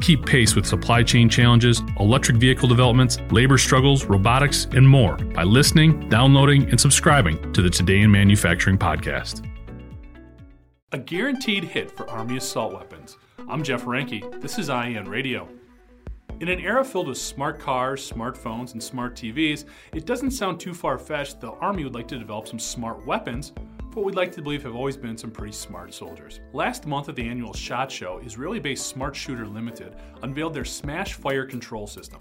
Keep pace with supply chain challenges, electric vehicle developments, labor struggles, robotics, and more by listening, downloading, and subscribing to the Today in Manufacturing podcast. A guaranteed hit for Army assault weapons. I'm Jeff Reinke. This is IEN Radio. In an era filled with smart cars, smartphones, and smart TVs, it doesn't sound too far fetched that the Army would like to develop some smart weapons what we'd like to believe have always been some pretty smart soldiers. Last month at the annual SHOT Show, Israeli based Smart Shooter Limited unveiled their Smash Fire Control System.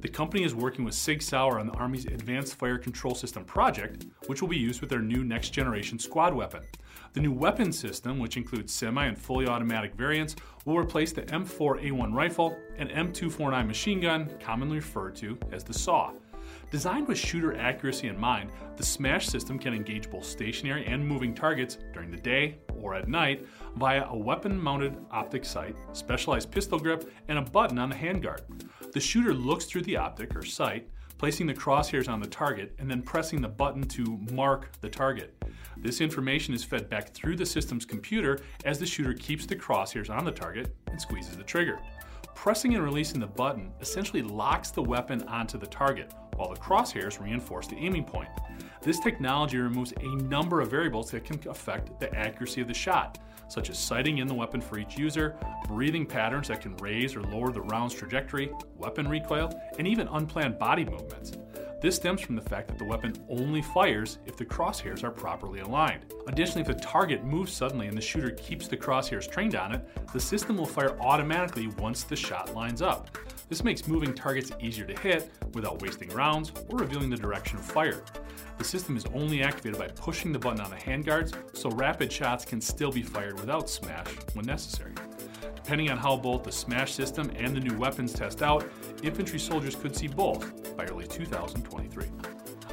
The company is working with Sig Sauer on the Army's Advanced Fire Control System project, which will be used with their new next generation squad weapon. The new weapon system, which includes semi and fully automatic variants, will replace the M4A1 rifle and M249 machine gun, commonly referred to as the SAW. Designed with shooter accuracy in mind, the SMASH system can engage both stationary and moving targets during the day or at night via a weapon mounted optic sight, specialized pistol grip, and a button on the handguard. The shooter looks through the optic or sight, placing the crosshairs on the target, and then pressing the button to mark the target. This information is fed back through the system's computer as the shooter keeps the crosshairs on the target and squeezes the trigger. Pressing and releasing the button essentially locks the weapon onto the target, while the crosshairs reinforce the aiming point. This technology removes a number of variables that can affect the accuracy of the shot, such as sighting in the weapon for each user, breathing patterns that can raise or lower the round's trajectory, weapon recoil, and even unplanned body movements. This stems from the fact that the weapon only fires if the crosshairs are properly aligned. Additionally, if the target moves suddenly and the shooter keeps the crosshairs trained on it, the system will fire automatically once the shot lines up. This makes moving targets easier to hit without wasting rounds or revealing the direction of fire. The system is only activated by pushing the button on the handguards, so rapid shots can still be fired without smash when necessary. Depending on how both the smash system and the new weapons test out, infantry soldiers could see both by early 2023.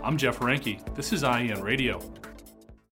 I'm Jeff Reinke. This is IEN Radio.